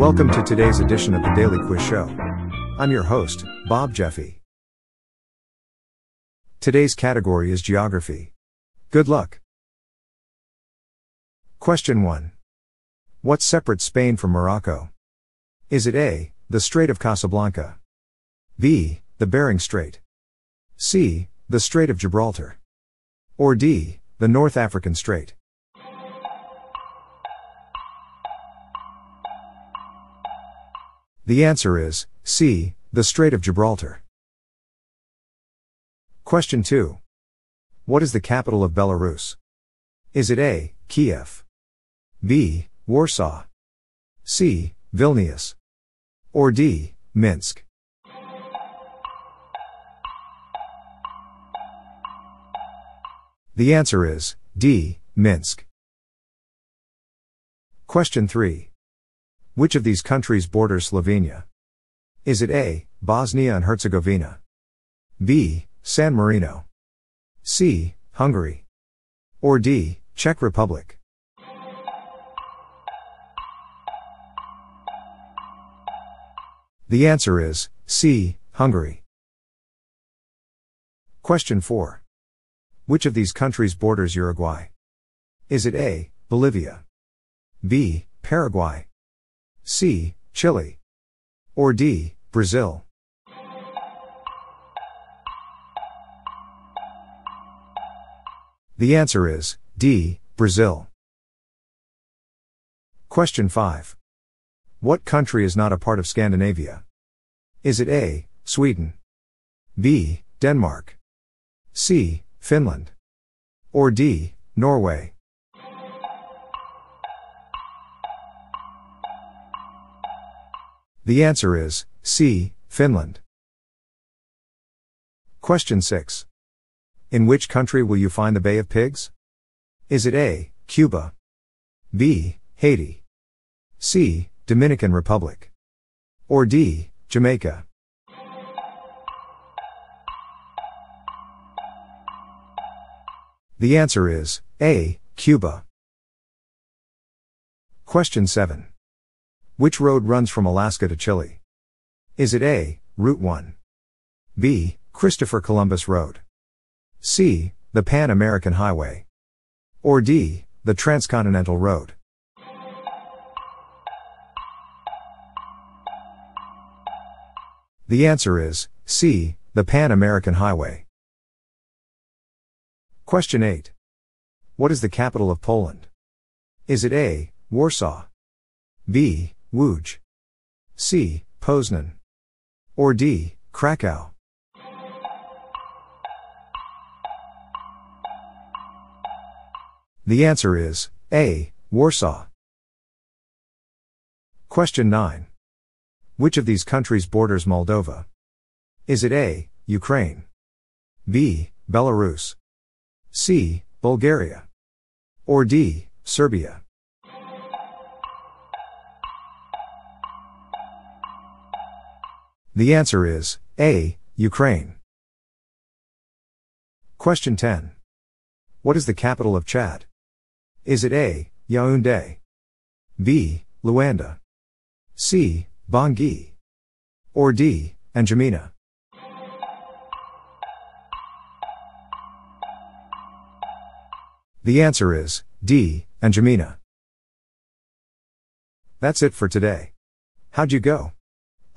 Welcome to today's edition of the Daily Quiz Show. I'm your host, Bob Jeffy. Today's category is Geography. Good luck. Question 1. What separates Spain from Morocco? Is it A, the Strait of Casablanca? B, the Bering Strait? C, the Strait of Gibraltar? Or D, the North African Strait? The answer is C, the Strait of Gibraltar. Question 2. What is the capital of Belarus? Is it A, Kiev? B, Warsaw? C, Vilnius? Or D, Minsk? The answer is D, Minsk. Question 3. Which of these countries borders Slovenia? Is it A, Bosnia and Herzegovina? B, San Marino? C, Hungary? Or D, Czech Republic? The answer is C, Hungary. Question 4. Which of these countries borders Uruguay? Is it A, Bolivia? B, Paraguay? C, Chile? Or D, Brazil? The answer is D, Brazil. Question 5. What country is not a part of Scandinavia? Is it A, Sweden? B, Denmark? C, Finland? Or D, Norway? The answer is C, Finland. Question 6. In which country will you find the Bay of Pigs? Is it A, Cuba? B, Haiti? C, Dominican Republic? Or D, Jamaica? The answer is A, Cuba. Question 7. Which road runs from Alaska to Chile? Is it A, Route 1? B, Christopher Columbus Road? C, the Pan American Highway? Or D, the Transcontinental Road? The answer is C, the Pan American Highway. Question 8. What is the capital of Poland? Is it A, Warsaw? B, Łódź? C, Poznan? Or D, Krakow? The answer is A, Warsaw. Question 9. Which of these countries borders Moldova? Is it A, Ukraine? B, Belarus? C, Bulgaria? Or D, Serbia? The answer is A, Ukraine. Question 10. What is the capital of Chad? Is it A, Yaoundé? B, Luanda? C, Bangui? Or D, N'Djamena? The answer is D, N'Djamena. That's it for today. How'd you go?